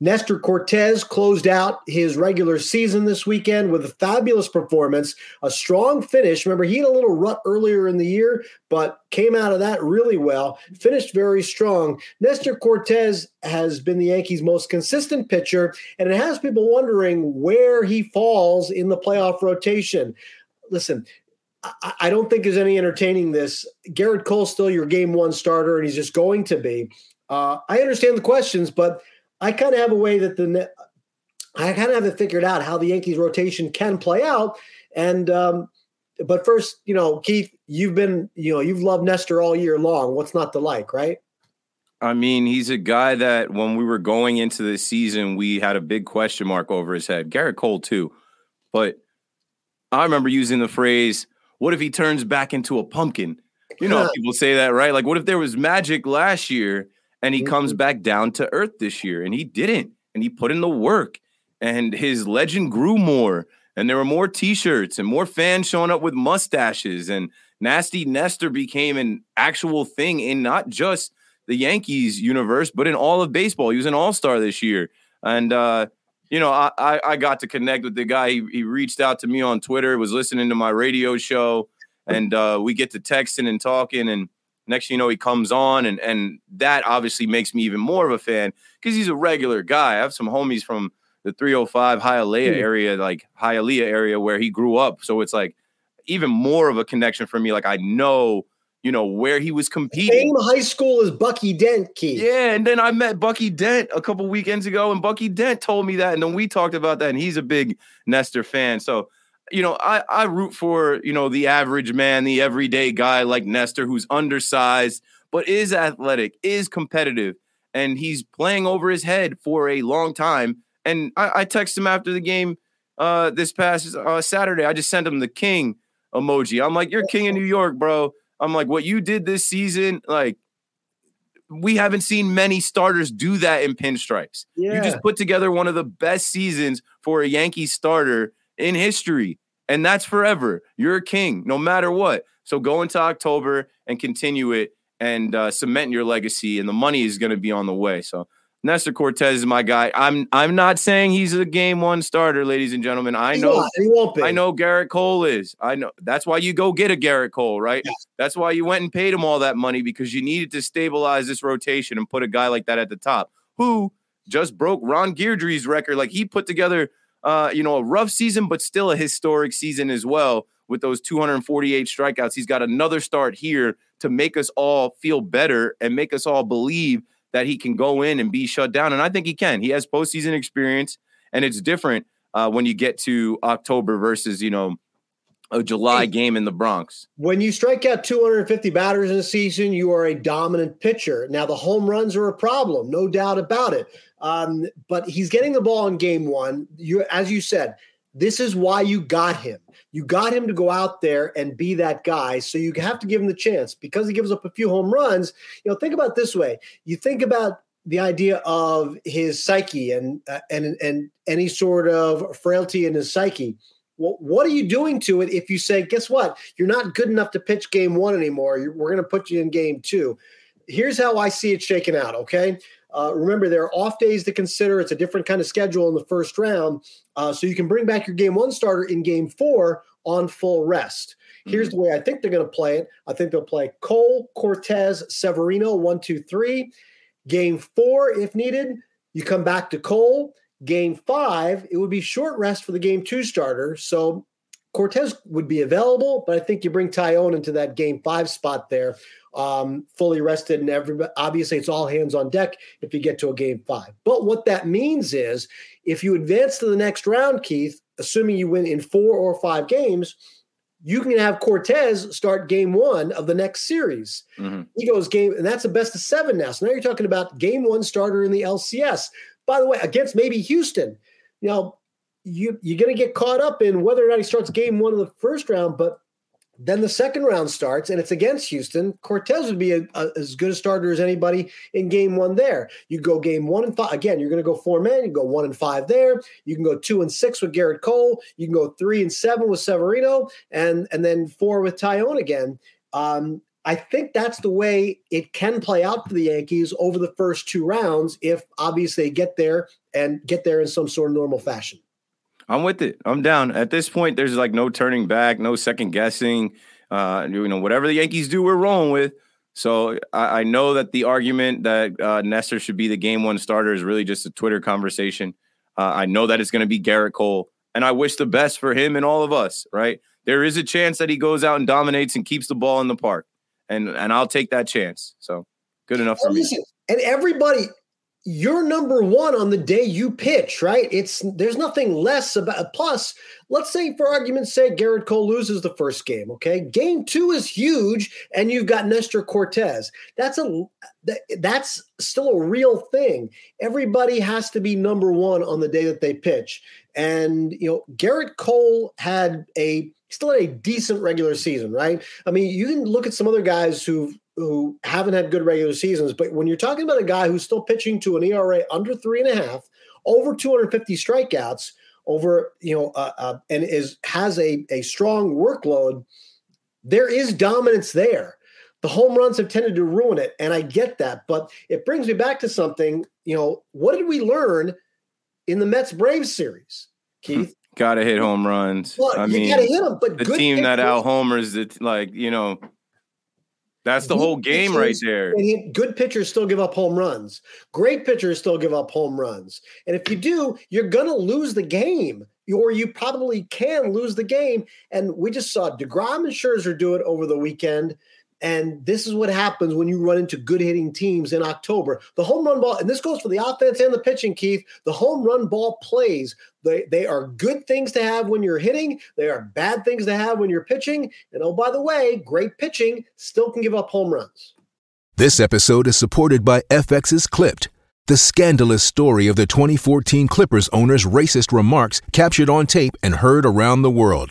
Nestor Cortes closed out his regular season this weekend with a fabulous performance, a strong finish. Remember, he had a little rut earlier in the year, but came out of that really well, finished very strong. Nestor Cortes has been the Yankees' most consistent pitcher, and it has people wondering where he falls in the playoff rotation. Listen, I don't think there's any entertaining this. Gerrit Cole still your game one starter, and he's just going to be. Uh, I understand the questions, but – I kind of have a way that the I kind of have it figured out how the Yankees rotation can play out. And um, but first, you know, Keith, you've been you know you've loved Nestor all year long. What's not to like, right? I mean, he's a guy that when we were going into the season, we had a big question mark over his head. Gerrit Cole too, but I remember using the phrase, "What if he turns back into a pumpkin?" You know, people say that, right? Like, what if there was magic last year and he mm-hmm. comes back down to earth this year and he didn't and he put in the work and his legend grew more and there were more t-shirts and more fans showing up with mustaches and nasty nestor became an actual thing in not just the yankees universe but in all of baseball. He was an all-star this year. And uh, you know I, I got to connect with the guy. He, he reached out to me on twitter was listening to my radio show and uh, we get to texting and talking and Next, you know, he comes on, and and that obviously makes me even more of a fan because he's a regular guy. I have some homies from the 305 Hialeah mm. area, like Hialeah area, where he grew up. So it's like even more of a connection for me. Like I know, you know, where he was competing. Same high school as Bucky Dent, Keith. Yeah, and then I met Bucky Dent a couple weekends ago, and Bucky Dent told me that, and then we talked about that, and he's a big Nestor fan. So you know, I, I root for, you know, the average man, the everyday guy like Nestor, who's undersized, but is athletic, is competitive, and he's playing over his head for a long time. And I, I text him after the game uh, this past uh, Saturday. I just sent him the king emoji. I'm like, you're king of New York, bro. I'm like, what you did this season, like, we haven't seen many starters do that in pinstripes. Yeah. You just put together one of the best seasons for a Yankee starter in history. And that's forever. You're a king, no matter what. So go into October and continue it and uh, cement your legacy, and the money is going to be on the way. So Nestor Cortes is my guy. I'm I'm not saying he's a game one starter, ladies and gentlemen. I he's know not, he won't be. I know Gerrit Cole is. I know that's why you go get a Gerrit Cole, right? Yes. That's why you went and paid him all that money because you needed to stabilize this rotation and put a guy like that at the top who just broke Ron Guidry's record. Like he put together uh, you know, a rough season, but still a historic season as well with those 248 strikeouts. He's got another start here to make us all feel better and make us all believe that he can go in and be shut down. And I think he can. He has postseason experience, and it's different uh, when you get to October versus, you know, a July hey, game in the Bronx. When you strike out 250 batters in a season, you are a dominant pitcher. Now, the home runs are a problem, no doubt about it. Um, but he's getting the ball in game one. You, as you said, this is why you got him. You got him to go out there and be that guy. So you have to give him the chance because he gives up a few home runs. You know, think about this way. You think about the idea of his psyche and uh, and and any sort of frailty in his psyche. Well, what are you doing to it if you say, guess what? You're not good enough to pitch game one anymore. You're, we're going to put you in game two. Here's how I see it shaking out. Okay. Uh, remember, there are off days to consider. It's a different kind of schedule in the first round. Uh, so you can bring back your game one starter in game four on full rest. Here's mm-hmm. the way I think they're going to play it. I think they'll play Cole, Cortes, Severino, one, two, three. Game four, if needed, you come back to Cole. Game five, it would be short rest for the game two starter. So Cortes would be available, but I think you bring Taillon into that game five spot there, um, fully rested, and everybody. Obviously, it's all hands on deck if you get to a game five. But what that means is, if you advance to the next round, Keith, assuming you win in four or five games, you can have Cortes start game one of the next series. Mm-hmm. He goes game, and that's a best of seven now. So now you're talking about game one starter in the LCS. By the way, against maybe Houston. You know, you you're going to get caught up in whether or not he starts game one of the first round, but then the second round starts and it's against Houston. Cortes would be a, a, as good a starter as anybody in game one there. You go game one and five. Again, you're going to go four men. You go one and five there. You can go two and six with Gerrit Cole. You can go three and seven with Severino and, and then four with Taillon again. Um, I think that's the way it can play out for the Yankees over the first two rounds if obviously they get there and get there in some sort of normal fashion. I'm with it. I'm down. At this point, there's like no turning back, no second guessing. Uh, you know, whatever the Yankees do, we're rolling with. So I, I know that the argument that uh, Nestor should be the game one starter is really just a Twitter conversation. Uh, I know that it's going to be Gerrit Cole, and I wish the best for him and all of us. Right? There is a chance that he goes out and dominates and keeps the ball in the park, and and I'll take that chance. So good enough for me. And everybody, you're number one on the day you pitch, right? It's there's nothing less about. Plus, let's say for argument's sake, Gerrit Cole loses the first game. Okay, game two is huge, and you've got Nestor Cortes. That's a that's still a real thing. Everybody has to be number one on the day that they pitch, and you know Gerrit Cole had a still had a decent regular season, right? I mean, you can look at some other guys who've who haven't had good regular seasons. But when you're talking about a guy who's still pitching to an ERA under three and a half, over 250 strikeouts, over you know, uh, uh, and is has a a strong workload, there is dominance there. The home runs have tended to ruin it, and I get that. But it brings me back to something. You know, what did we learn in the Mets Braves series, Keith? Gotta hit home runs. Well, I mean, gotta hit them, but the team that out homers, it like you know that's the good whole game pitchers, right there. He, good pitchers still give up home runs. Great pitchers still give up home runs. And if you do, you're going to lose the game, or you probably can lose the game. And we just saw DeGrom and Scherzer do it over the weekend. And this is what happens when you run into good hitting teams in October. The home run ball, and this goes for the offense and the pitching, Keith. The home run ball plays, they, they are good things to have when you're hitting. They are bad things to have when you're pitching. And oh, by the way, great pitching still can give up home runs. This episode is supported by FX's Clipped, the scandalous story of the 2014 Clippers owner's racist remarks captured on tape and heard around the world.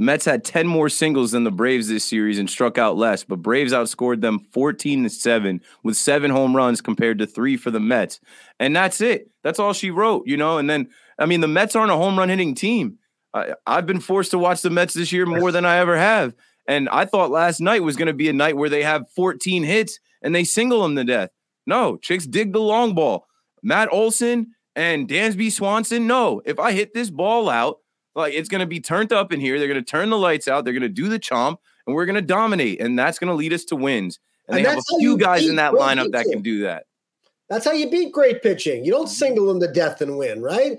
The Mets had 10 more singles than the Braves this series and struck out less, but Braves outscored them 14 to 7 with seven home runs compared to three for the Mets. And that's it. That's all she wrote, you know? And then, I mean, the Mets aren't a home run hitting team. I, I've been forced to watch the Mets this year more than I ever have. And I thought last night was going to be a night where they have 14 hits and they single them to death. No, chicks dig the long ball. Matt Olson and Dansby Swanson, no. If I hit this ball out, like it's going to be turned up in here. They're going to turn the lights out. They're going to do the chomp, and we're going to dominate, and that's going to lead us to wins. And, and they have a few guys in that lineup pitching. that can do that. That's how you beat great pitching. You don't mm-hmm. single them to death and win, right?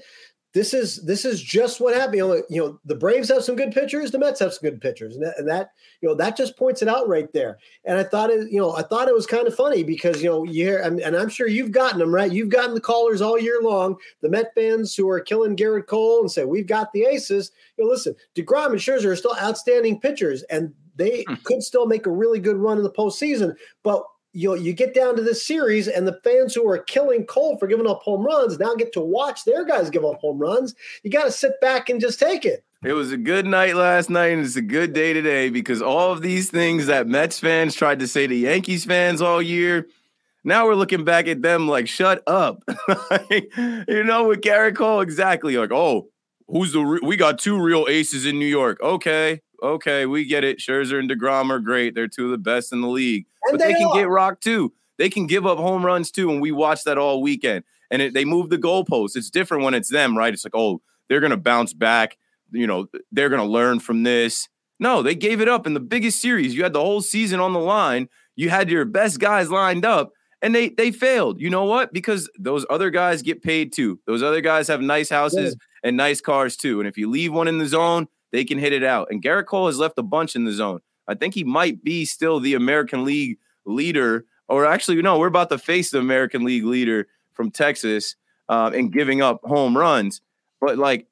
This is this is just what happened. You know, you know, the Braves have some good pitchers, the Mets have some good pitchers, and that, and that you know that just points it out right there. And I thought it, you know, I thought it was kind of funny because you know you hear, and, and I'm sure you've gotten them right. You've gotten the callers all year long, the Met fans who are killing Gerrit Cole and say we've got the aces. You know, listen, Degrom and Scherzer are still outstanding pitchers, and they hmm. could still make a really good run in the postseason. But you you get down to this series, and the fans who are killing Cole for giving up home runs now get to watch their guys give up home runs. You got to sit back and just take it. It was a good night last night, and it's a good day today because all of these things that Mets fans tried to say to Yankees fans all year, now we're looking back at them like, shut up. you know, with Gerrit Cole, exactly. Like, oh, who's the, re- we got two real aces in New York. Okay okay, we get it. Scherzer and DeGrom are great. They're two of the best in the league. And but they, they can get rocked too. they can give up home runs too. And we watched that all weekend. And it, they move the goalposts. It's different when it's them, right? It's like, oh, they're going to bounce back. You know, they're going to learn from this. No, they gave it up in the biggest series. You had the whole season on the line. You had your best guys lined up and they they failed. You know what? Because those other guys get paid too. Those other guys have nice houses yeah. and nice cars too. And if you leave one in the zone, they can hit it out. And Gerrit Cole has left a bunch in the zone. I think he might be still the American League leader, or actually, no, we're about to face the American League leader from Texas uh, and giving up home runs. But like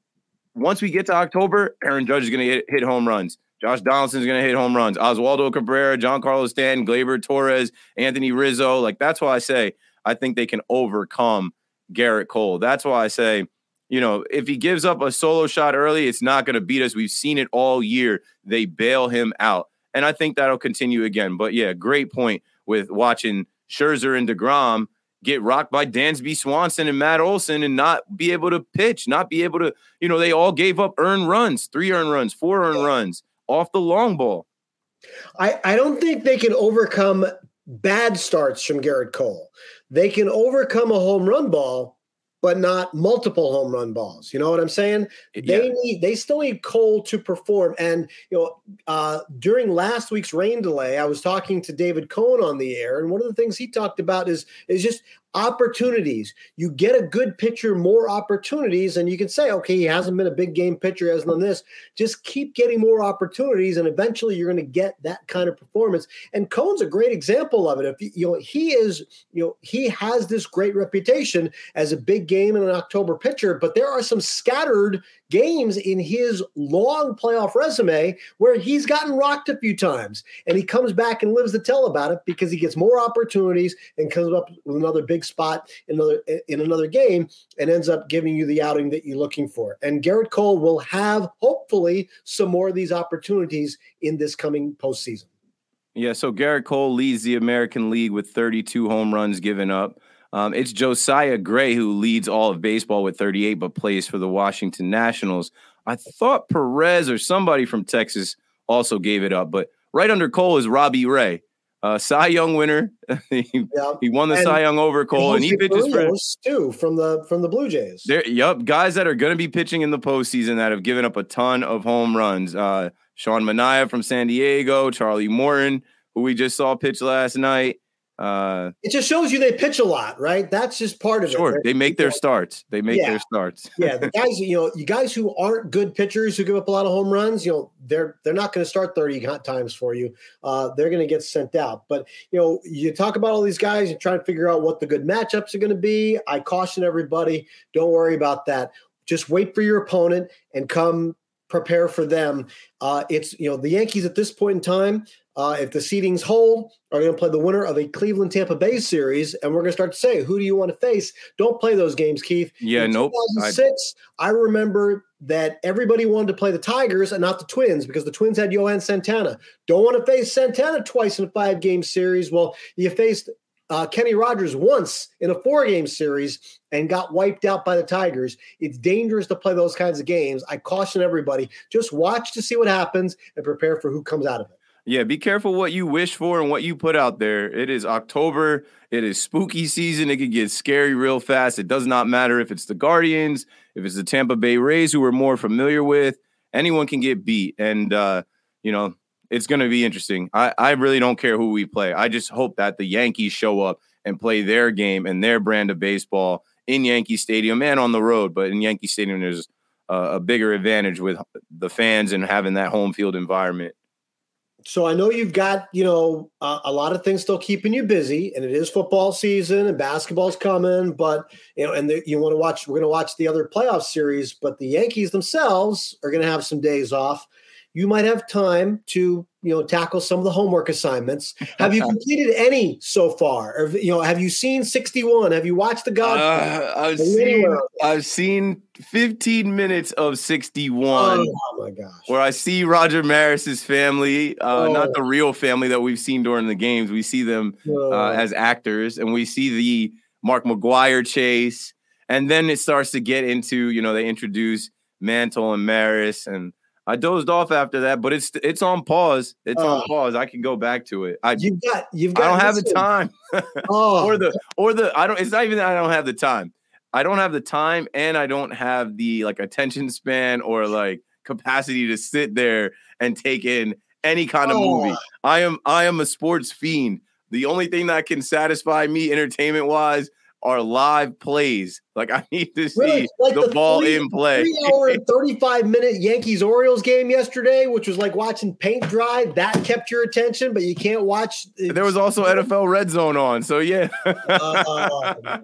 once we get to October, Aaron Judge is going to hit, hit home runs. Josh Donaldson is going to hit home runs. Oswaldo Cabrera, Giancarlo Stanton, Gleyber Torres, Anthony Rizzo. Like that's why I say I think they can overcome Gerrit Cole. That's why I say, you know, if he gives up a solo shot early, it's not going to beat us. We've seen it all year. They bail him out. And I think that'll continue again. But yeah, great point with watching Scherzer and DeGrom get rocked by Dansby Swanson and Matt Olson and not be able to pitch, not be able to, you know, they all gave up earned runs, three earned runs, four earned runs off the long ball. I, I don't think they can overcome bad starts from Gerrit Cole. They can overcome a home run ball, but not multiple home run balls. You know what I'm saying? Yeah. They need they still need Cole to perform. And you know, uh, during last week's rain delay, I was talking to David Cone on the air, and one of the things he talked about is is just opportunities. You get a good pitcher more opportunities, and you can say, okay, he hasn't been a big game pitcher, hasn't done this. Just keep getting more opportunities, and eventually you're going to get that kind of performance. And Cone's a great example of it. If you know he is, you know, he has this great reputation as a big game and an October pitcher, but there are some scattered games in his long playoff resume where he's gotten rocked a few times and he comes back and lives to tell about it because he gets more opportunities and comes up with another big spot in another in another game and ends up giving you the outing that you're looking for. And Gerrit Cole will have hopefully some more of these opportunities in this coming postseason. Yeah, so Gerrit Cole leads the American League with 32 home runs given up. Um, it's Josiah Gray who leads all of baseball with 38, but plays for the Washington Nationals. I thought Perez or somebody from Texas also gave it up, but right under Cole is Robbie Ray, uh, Cy Young winner. he, yeah. he, won the and, Cy Young over Cole, and, and he pitches for too from the from the Blue Jays. There, yep, guys that are going to be pitching in the postseason that have given up a ton of home runs. Uh, Sean Manaea from San Diego, Charlie Morton, who we just saw pitch last night. Uh, it just shows you they pitch a lot, right? That's just part of sure. it. Sure, they make their starts. They make yeah. their starts. yeah, the guys, you know, you guys who aren't good pitchers who give up a lot of home runs, you know, they're they're not going to start thirty times for you. Uh, they're going to get sent out. But you know, you talk about all these guys, and try to figure out what the good matchups are going to be. I caution everybody: don't worry about that. Just wait for your opponent and come prepare for them. Uh, it's you know the Yankees at this point in time uh, if the seedings hold, are going to play the winner of a Cleveland Tampa Bay series, and we're going to start to say, who do you want to face? Don't play those games, Keith. Yeah, In nope. 2006, I, I remember that everybody wanted to play the Tigers and not the Twins because the Twins had Johan Santana. Don't want to face Santana twice in a five game series. Well, you faced uh, Kenny Rogers once in a four game series and got wiped out by the Tigers. It's dangerous to play those kinds of games. I caution everybody just watch to see what happens and prepare for who comes out of it. Yeah, be careful what you wish for and what you put out there. It is October. It is spooky season. It could get scary real fast. It does not matter if it's the Guardians, if it's the Tampa Bay Rays, who we're more familiar with. Anyone can get beat. And, uh, you know, it's going to be interesting. I, I really don't care who we play. I just hope that the Yankees show up and play their game and their brand of baseball in Yankee Stadium and on the road. But in Yankee Stadium, there's uh, a bigger advantage with the fans and having that home field environment so I know you've got you know uh, a lot of things still keeping you busy, and it is football season and basketball's coming. But you know, and the, you want to watch. We're going to watch the other playoff series, but the Yankees themselves are going to have some days off you might have time to you know tackle some of the homework assignments. Have you completed any so far? Or you know have you seen 61 have you watched the god? Uh, i've seen i've seen 15 minutes of 61 oh, my gosh. where i see roger maris's family uh, oh. not the real family that we've seen during the games. We see them oh. uh, as actors and we see the mark McGwire chase and then it starts to get into you know they introduce mantle and maris and I dozed off after that, but it's it's on pause. It's on Oh. pause. I can go back to it. I You've got you've got. I don't have the time. Oh, or the or the I don't it's not even that I don't have the time. I don't have the time and I don't have the like attention span or like capacity to sit there and take in any kind of oh. movie. Oh. I am I am a sports fiend. The only thing that can satisfy me entertainment wise are live plays. Like I need to see Really? Like the, the ball three- in play. three hour and 35 minute Yankees Orioles game yesterday, which was like watching paint dry. That kept your attention, but you can't watch. there was also NFL Red Zone on. So yeah. oh, man.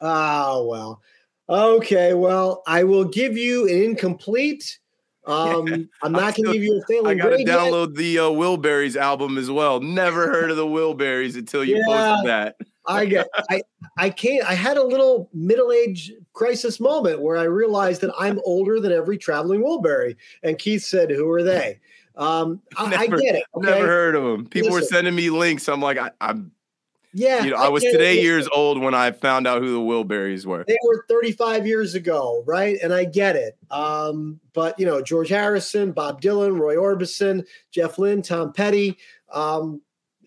Oh, well. Okay. Well, I will give you an incomplete. Um, I'm not going to give you a failing I grade yet. download the uh, Wilburys album as well. Never heard of the Wilburys until you Yeah. posted that. I get I I can't I had a little middle age crisis moment where I realized that I'm older than every traveling Wilbury. And Keith said, Who are they? Um I, I get it. Okay. Never heard of them. People were sending me links. I'm like, I, I'm, Yeah. you know, I was get it. today years old when I found out who the Wilburys were. They were 35 years ago, right? And I get it. Um, but you know, George Harrison, Bob Dylan, Roy Orbison, Jeff Lynne, Tom Petty. Um,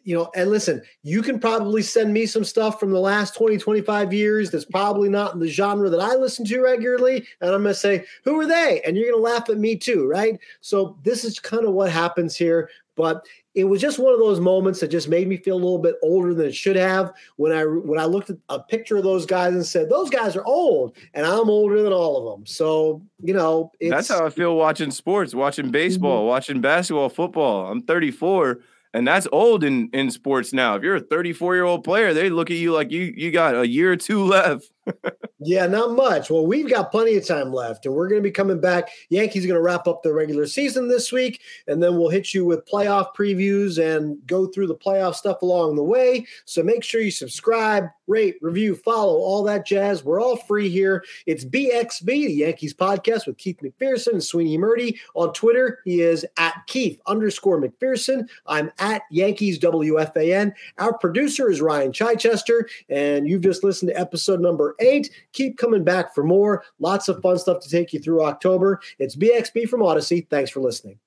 you know, and listen, you can probably send me some stuff from the last 20, 25 years that's probably not in the genre that I listen to regularly. And I'm going to say, who are they? And you're going to laugh at me too, right? So this is kind of what happens here. But it was just one of those moments that just made me feel a little bit older than it should have when I when I looked at a picture of those guys and said, those guys are old, and I'm older than all of them. So, you know, it's That's how I feel watching sports, watching baseball, Mm-hmm. watching basketball, football. I'm 34, and that's old in in sports now. If you're a 34 year old player, they look at you like you you got a year or two left. Yeah, not much. Well, we've got plenty of time left, and we're going to be coming back. Yankees are going to wrap up the regular season this week, and then we'll hit you with playoff previews and go through the playoff stuff along the way. So make sure you subscribe, rate, review, follow, all that jazz. We're all free here. It's BXB, the Yankees podcast with Keith McPherson and Sweeny Murti. On Twitter, he is at Keith underscore McPherson. I'm at Yankees WFAN. Our producer is Ryan Chichester, and you've just listened to episode eight. Keep coming back for more. Lots of fun stuff to take you through October. It's BXB from Audacy. Thanks for listening.